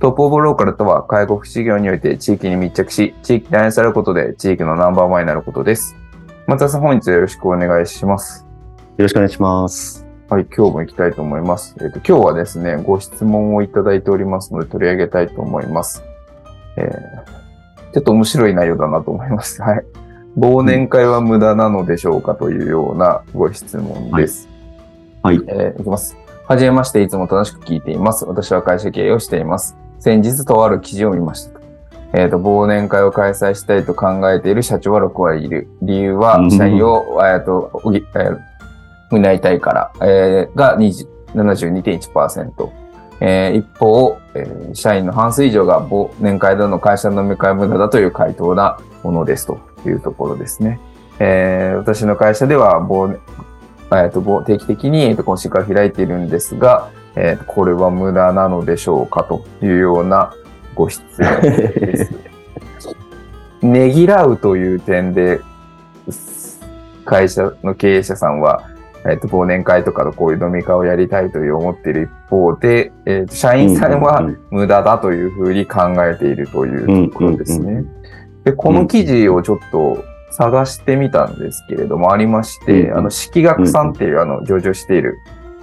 トップオブローカルとは、介護福祉業において地域に密着し、地域で愛されることで地域のナンバーワンになることです。松田さん、本日よろしくお願いします。よろしくお願いします。はい、今日も行きたいと思います。えっ、ー、と、今日はですね、ご質問をいただいておりますので取り上げたいと思います。えー、ちょっと面白い内容だなと思います。はい。忘年会は無駄なのでしょうかというようなご質問です。はい。はい、えー、いきます。はじめまして、いつも楽しく聞いています。私は会社経営をしています。先日とある記事を見ました。えっ、ー、と、忘年会を開催したいと考えている社長は6割いる。理由は、社員を、えっと、えー、担いたいから、えー、が72.1%。えー、一方、えー、社員の半数以上が忘年会での会社の飲み会無駄だという回答なものですというところですね。えー、私の会社では忘、えーと、定期的に、えーと、懇親会を開いているんですが、えー、これは無駄なのでしょうかというようなご質問です。ねぎらうという点で、会社の経営者さんは、えっ、ー、と、忘年会とかのこういう飲み会をやりたいという思っている一方で、えっ、ー、と、社員さんは無駄だというふうに考えているというところですね。で、この記事をちょっと探してみたんですけれども、ありまして、あの、式学さんっていう、あの、上場している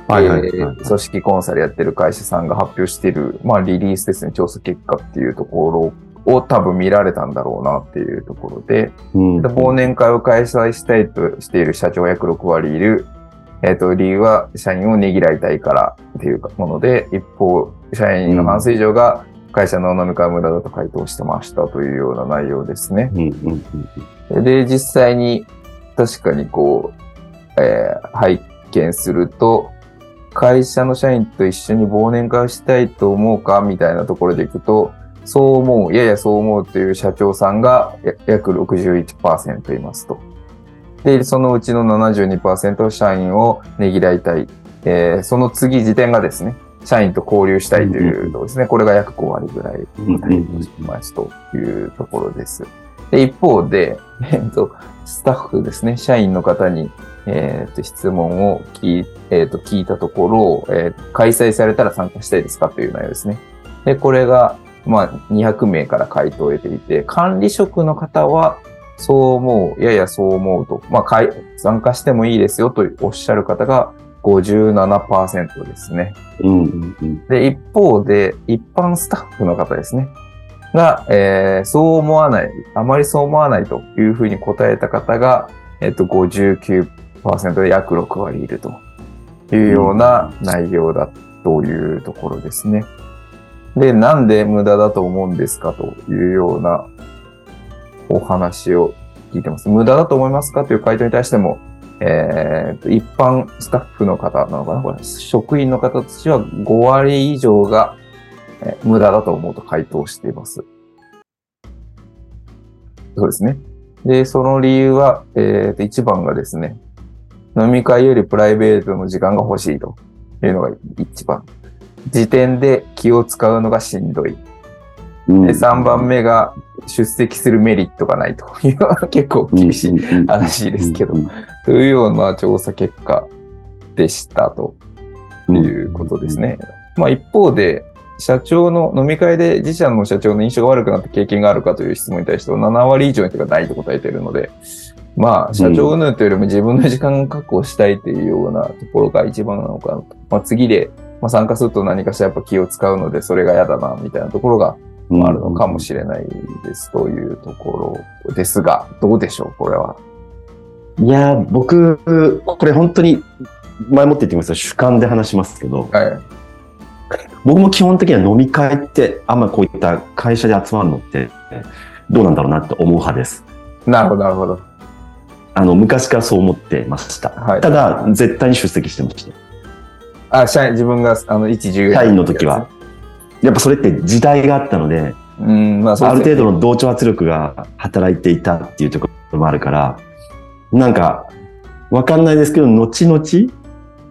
はいはいはいはい、組織コンサルやってる会社さんが発表している、まあ、リリースですね、調査結果っていうところを多分見られたんだろうなっていうところで、うん、忘年会を開催したいとしている社長が約6割いる、えっ、ー、と、理由は社員をねぎらいたいからっていうもので、一方、社員の半数以上が会社の飲み会無駄だと回答してましたというような内容ですね。で、実際に確かにこう、えー、拝見すると、会社の社員と一緒に忘年会をしたいと思うかみたいなところでいくと、そう思う、いやいやそう思うという社長さんが約61%いますと。で、そのうちの72%社員をねぎらいたい。えー、その次時点がですね、社員と交流したいというとですね、これが約5割ぐらいになりますというところです。で一方で、えっと、スタッフですね、社員の方にえー、と質問を聞,、えー、と聞いたところ、えー、開催されたら参加したいですかという内容ですね。で、これが、まあ、200名から回答を得ていて、管理職の方は、そう思う、ややそう思うと、まあ、参加してもいいですよとおっしゃる方が57%ですね。うんうんうん、で、一方で、一般スタッフの方ですね。が、えー、そう思わない、あまりそう思わないというふうに答えた方が、えっと、59%。で約6割いるというような内容だというところですね。で、なんで無駄だと思うんですかというようなお話を聞いてます。無駄だと思いますかという回答に対しても、えー、一般スタッフの方なのかな？これ、職員の方たちは5割以上が、えー、無駄だと思うと回答しています。そうですね。で、その理由は、えー、一番がですね、飲み会よりプライベートの時間が欲しいと。いうのが一番。時点で気を使うのがしんどい。で3番目が出席するメリットがないと。いうのは結構厳しい話ですけど、というような調査結果でしたと。いうことですね。まあ一方で、社長の飲み会で自社の社長の印象が悪くなった経験があるかという質問に対しては7割以上の人がないと答えているので、まあ、社長云々というよりも自分の時間を確保したいというようなところが一番なのかなと。まあ、次で、まあ、参加すると何かしらやっぱ気を使うので、それが嫌だな、みたいなところがもあるのかもしれないですというところですが、どうでしょう、これは。いやー、僕、これ本当に前もって言ってます主観で話しますけど、はい。僕も基本的には飲み会って、あんまこういった会社で集まるのって、どうなんだろうなって思う派です。なるほど、なるほど。あの、昔からそう思ってました。はいただ、絶対に出席してました。あ、社員、自分が、あの、一従業員社員の時は。やっぱそれって時代があったので、うん、まあ、そうある程度の同調圧力が働いていたっていうところもあるから、なんか、わかんないですけど、後々、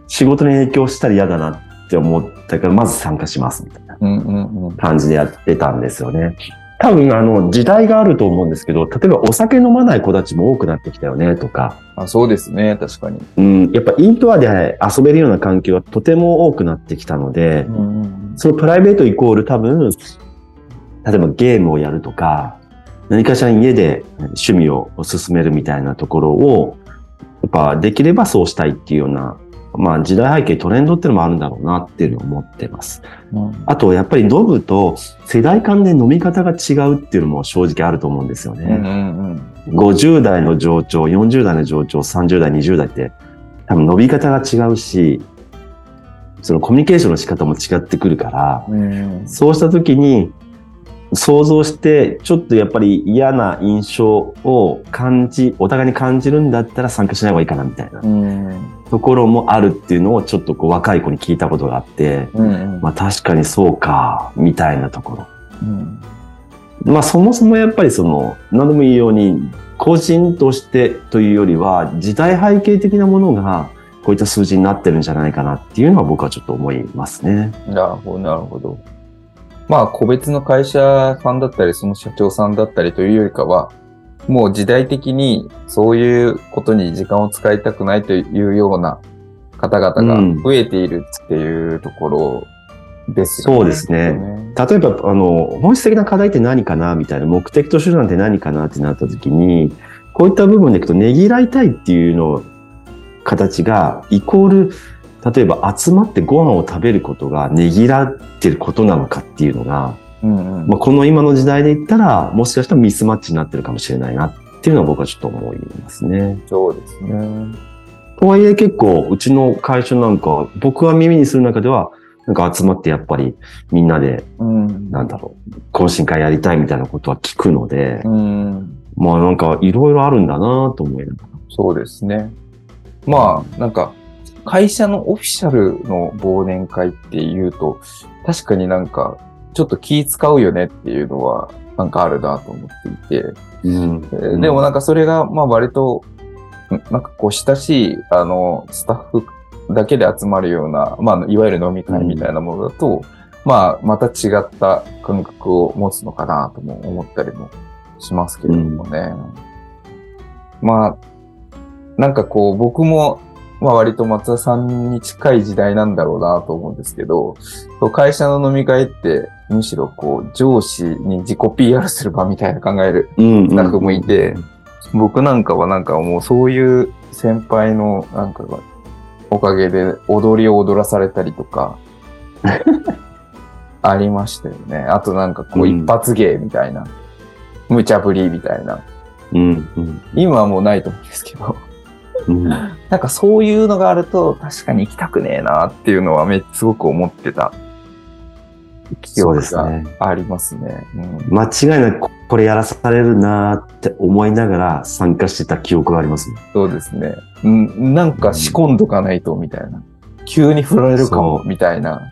仕事に影響したら嫌だなって思ったから、まず参加しますみたいなうんうんうん。感じでやってたんですよね。多分、あの、時代があると思うんですけど、例えばお酒飲まない子たちも多くなってきたよね、とか、あそうですね、確かに。うん、やっぱインドアで遊べるような環境がとても多くなってきたので、うんうんそのプライベートイコール多分、例えばゲームをやるとか、何かしら家で趣味を進めるみたいなところを、やっぱできればそうしたいっていうような、まあ時代背景、トレンドっていうのもあるんだろうなっていうのを思ってます。うんあとやっぱり飲むと世代間で飲み方が違うっていうのも正直あると思うんですようんうね。ん50代の上長、40代の上長、30代、20代って多分飲み方が違うし、そのコミュニケーションの仕方も違ってくるから、うんうんそうした時に、想像して、ちょっとやっぱり嫌な印象を感じ、お互いに感じるんだったら参加しない方がいいかなみたいなうんところもあるっていうのをちょっとこう若い子に聞いたことがあって、うんうんまあ確かにそうか、みたいなところ。うんまあそもそもやっぱりその、何でもいいように、個人としてというよりは、時代背景的なものが、こういった数字になってるんじゃないかなっていうのは僕はちょっと思いますね。なるほど、なるほど。まあ、個別の会社さんだったり、その社長さんだったりというよりかは、もう時代的にそういうことに時間を使いたくないというような方々が増えているっていうところですよね。そうですね。例えば、あの、本質的な課題って何かなみたいな、目的と手段って何かなってなった時に、こういった部分でいくと、ねぎらいたいっていうの、形が、イコール、例えば集まってご飯を食べることがねぎらってることなのかっていうのが、うんうんまあ、この今の時代で言ったら、もしかしたらミスマッチになってるかもしれないなっていうのは僕はちょっと思いますね。そうですね。とはいえ結構、うちの会社なんか、僕は耳にする中では、なんか集まってやっぱりみんなで、うん。なんだろう、懇親会やりたいみたいなことは聞くので、うん。まあなんかいろいろあるんだなと思いながら。そうですね。まあ、なんか、会社のオフィシャルの忘年会っていうと、確かになんか、ちょっと気使うよねっていうのは、なんかあるなと思っていて、うん。えーでもなんかそれが、まあ割と、んなんかこう親しい、あの、スタッフだけで集まるような、まあ、いわゆる飲み会みたいなものだと、まあ、また違った感覚を持つのかなとも思ったりもしますけれどもね。まあ、なんかこう、僕も、まあ割と松田さんに近い時代なんだろうなと思うんですけど、会社の飲み会って、むしろこう、上司に自己 PR する場みたいな考えるうんスタッフもいて、僕なんかはなんかもうそういう先輩のなんかがおかげで踊りを踊らされたりとか、ありましたよね。あとなんかこううん。一発芸みたいな、無茶ぶりみたいな。うんうん。今はもうないと思うんですけど、うんなんかそういうのがあると確かに行きたくねえなっていうのはめすごく思ってた記憶がですね。ありますね。うん間違いなくこれやらされるなーって思いながら参加してた記憶がありますね。そうですね。うん、なんか仕込んどかないとみたいな。急に振られるかもみたいな。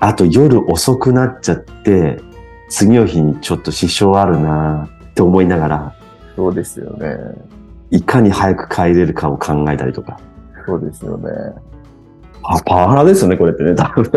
あと夜遅くなっちゃって、次の日にちょっと支障あるなーって思いながら、そうですよね。いかに早く帰れるかを考えたりとか。そうですよね。あ、パワハラですよね、これってね、多分。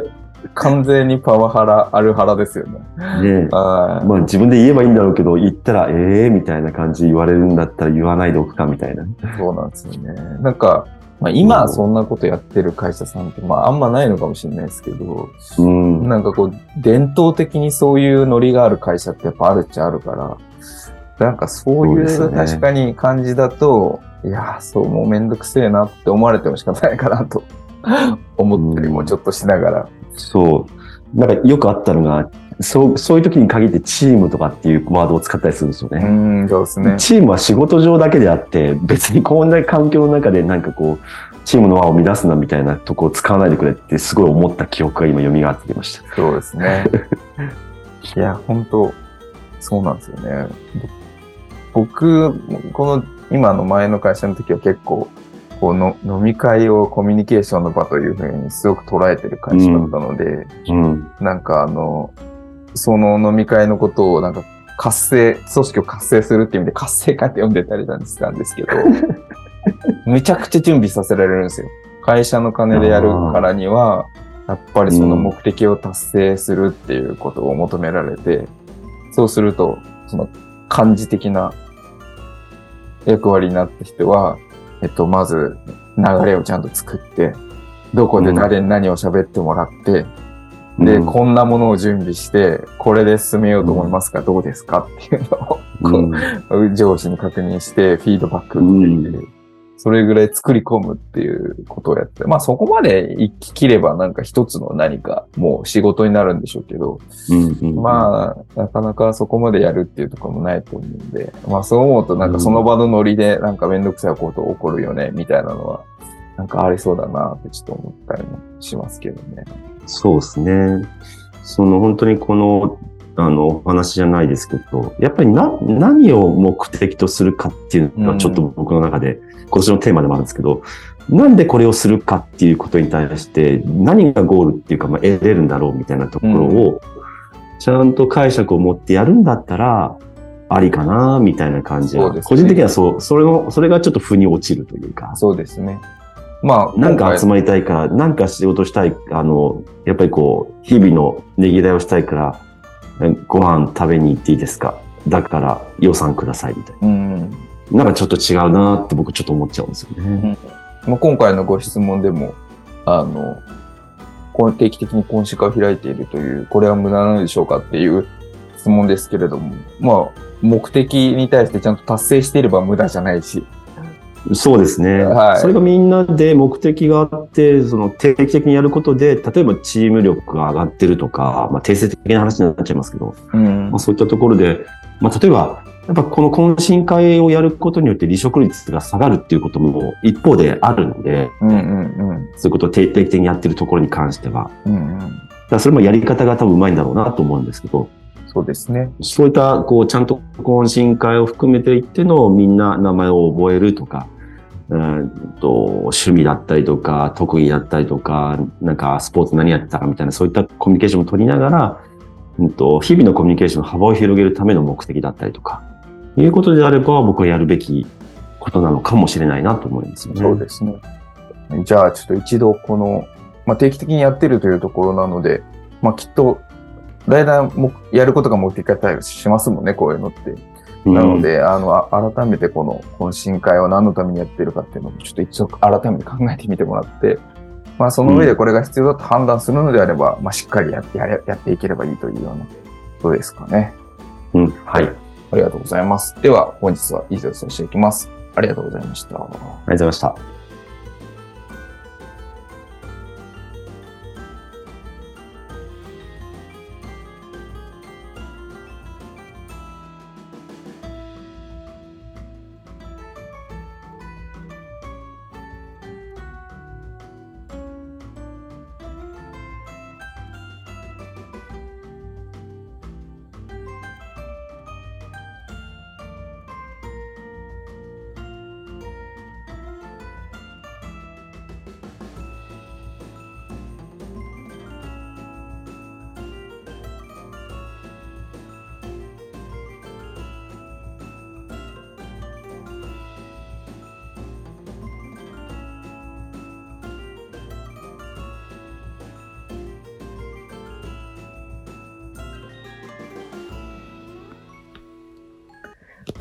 完全にパワハラ、アルハラですよね。ねあまあ自分で言えばいいんだろうけど、言ったら、ええー、みたいな感じ言われるんだったら言わないでおくかみたいな。そうなんですよね。なんか、まあ、今そんなことやってる会社さんって、まああんまないのかもしれないですけど、うん。なんかこう、伝統的にそういうノリがある会社ってやっぱあるっちゃあるから、なんかそういうそうですよね確かに感じだと、いやー、そう、もうめんどくせえなって思われても仕方ないかなと 思ったりもちょっとしながら。そう。なんかよくあったのが、そう、そういう時に限ってチームとかっていうワードを使ったりするんですようね。ん、そうですね。チームは仕事上だけであって、別にこんな環境の中でなんかこう、チームの輪を乱すなみたいなとこを使わないでくれってすごい思った記憶が今蘇ってきました。そうですね。いや、本当そうなんですよね。ぼ僕、この今の前の会社の時は結構、こうの飲み会をコミュニケーションの場というふうにすごく捉えてる会社だったので、うん。なんかあの、その飲み会のことをなんか活性、組織を活性するっていう意味で活性化って読んでたりしたんですけど、めちゃくちゃ準備させられるんですよ。会社の金でやるからには、やっぱりその目的を達成するっていうことを求められて、そうすると、その漢字的な役割になった人は、えっと、まず流れをちゃんと作って、どこで誰に何を喋ってもらって、で、うん。こんなものを準備して、これで進めようと思いますが、どうですかっていうのを、こう上司に確認して、フィードバックを受けて、それぐらい作り込むっていうことをやって、まあそこまで行き切ればなんか一つの何かもう仕事になるんでしょうけど、うんうんまあなかなかそこまでやるっていうところもないと思うんで、まあそう思うとなんかその場のノリでなんかめんどくさいこと起こるよね、みたいなのは、なんかありそうだなってちょっと思ったりもしますけどね。そうですね。その本当にこの、あの、お話じゃないですけど、やっぱりな、何を目的とするかっていうのうんはちょっと僕の中で、今年のテーマでもあるんですけど、なんでこれをするかっていうことに対して、何がゴールっていうか、まあ、得れるんだろうみたいなところを、ちゃんと解釈を持ってやるんだったら、ありかな、みたいな感じは、ね。個人的にはそう、それの、それがちょっと腑に落ちるというか、そうですね。まあ、なんか集ままりたいから、なんか仕事したい、あの、やっぱりこう、日々のねぎらいをしたいから、えご飯食べに行っていいですか？だから予算くださいみたいうん。な。なんかちょっと違うなって僕ちょっと思っちゃうんですよね。まあ、今回のご質問でも、あの、定期的に懇親会を開いているという、これは無駄なのでしょうかっていう質問ですけれども、まあ、目的に対してちゃんと達成していれば無駄じゃないし、そうですね。はいそれがみんなで目的があって、その定期的にやることで、例えばチーム力が上がってるとか、まあ定性的な話になっちゃいますけど、うんまあ、そういったところで、まあ、例えば、やっぱこの懇親会をやることによって離職率が下がるっていうことも一方であるので、うんうんそういうことを定期的にやってるところに関しては。うん。うんうん。だそれもやり方が多分うまいんだろうなと思うんですけど、そうですね。そういった、こう、ちゃんと懇親会を含めていってのみんな名前を覚えるとか、うんと趣味だったりとか、特技だったりとか、なんかスポーツ何やってたかみたいな、そういったコミュニケーションを取りながら、うんと日々のコミュニケーションの幅を広げるための目的だったりとか、いうことであれば僕はやるべきことなのかもしれないなと思いますよね。そうですね。じゃあ、ちょっと一度この、まあ、定期的にやってるというところなので、まあ、きっと、だいたいもやることが目的だったりしますもんね、こういうのって。うんなので、あの、あ改めてこの懇親会を何のためにやってるかっていうのをちょっと一度改めて考えてみてもらって、まあその上でこれが必要だと判断するのであれば、まあしっかりやってやれやっていければいいというようなことですかね。うん。はい。ありがとありがとうございます。では本日は以上としていきます。ありがとうございました。うございました。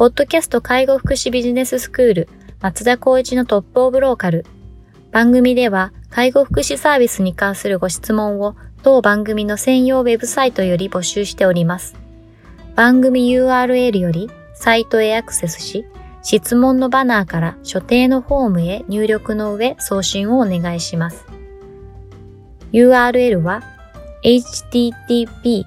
ポッドキャスト介護福祉ビジネススクール松田光一のトップオブローカル。番組では介護福祉サービスに関するご質問を当番組の専用ウェブサイトより募集しております。番組 URL よりサイトへアクセスし、質問のバナーから所定のフォームへ入力の上送信をお願いします。URL は http